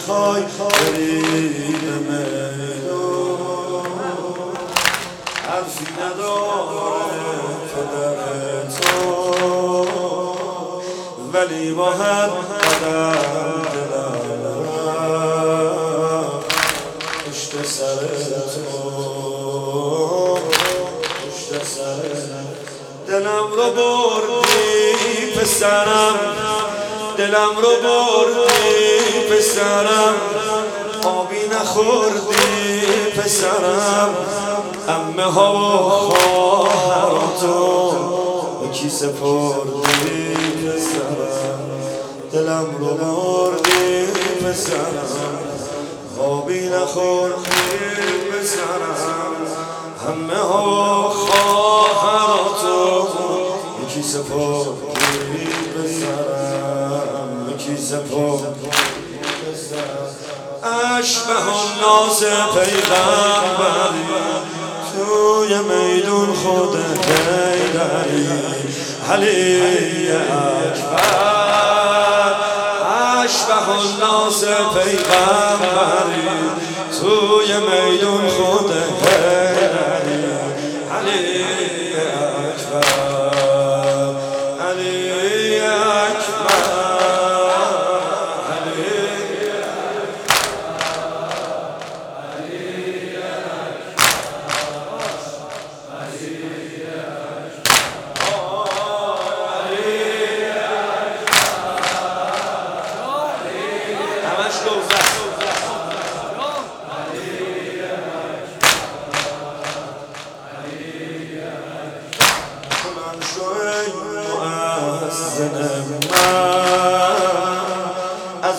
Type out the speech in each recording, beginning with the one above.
می‌خوای بری به میدون حرفی نداره پدر تو. ولی با هر پشت سر پشت سر دلم رو بردی پسرم. دلم رو بردی پسرم. آبی نخوردی پسرم. امه ها و خواهراتو به کی سپردی پسرم. دلم رو بردی پسرم. آبی نخوردی پسرم. همه ها خواهراتو یکی سپردی. سپردی اشبه ناز پیغمبری توی میدون خود دیدری علی اکبر. اشبه ناز پیغمبری توی میدون خود دیدری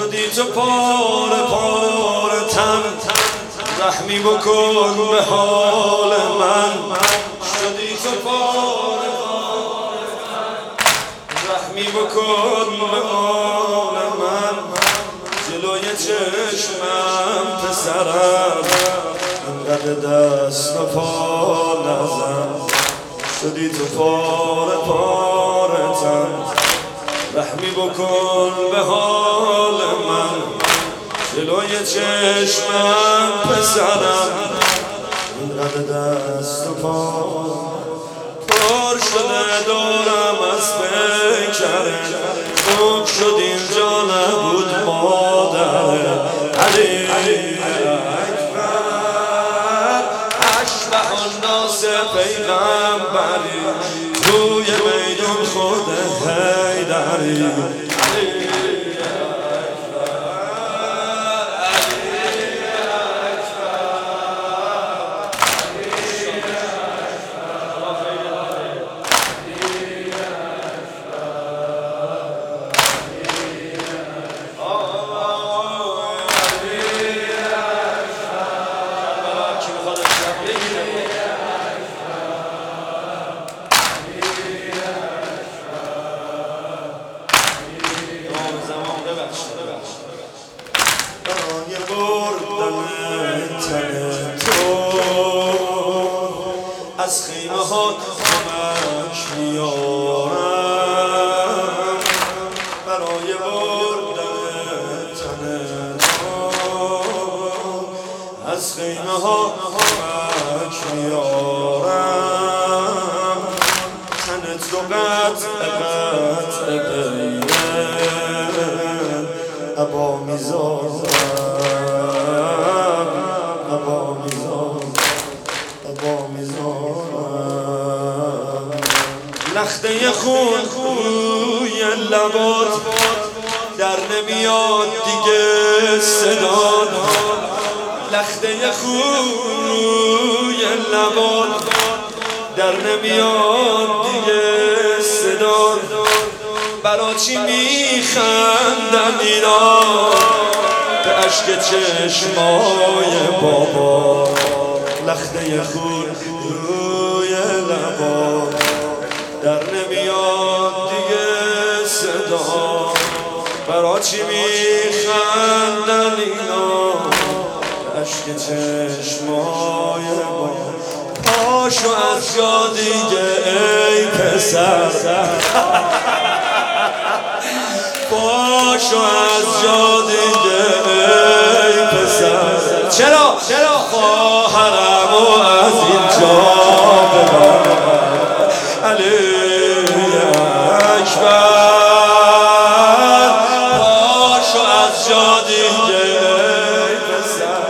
شدی تو پاره پاره تن. رحمی بکن به حال من. شدی تو پاره رحمی بکن به حال من. جلوی چشمم پسرم. انقدر دست و پا نزن. شدی تو پاره پاره تن. رحمی بکن به حال من. جلوی چشمم پسرم اینقدر دست و پا شده دارم از پیکره خوب شد اینجا نبود مادره علی. 哎呦！برای بردن تن تو از خیمه ها کمک میارم برای بردن تن تو از خیمه ها کمک میارم تنت رو قطع قطع عبا می‌ذارم عبا می‌ذارم عبا می‌ذارم لخته خون خوی لبات در نمیاد دیگه صدا لخته خوی لبات در نمیاد دیگه صدا برا چی میخندن اینا؟ به عشق چشمای بابا. لخته خون روی لبا. در نمیاد دیگه صدا. برا چی میخندن اینا؟ عشق چشمای بابا. پاشو از جا دیگه ای پسر. پاشو از جا دیگه ای پسر چرا؟ چرا؟ خواهرمو از اینجا ببر علی اکبر پاشو از جا دیگه ای پسر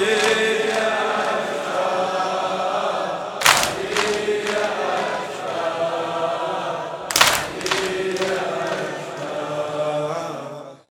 Yeah.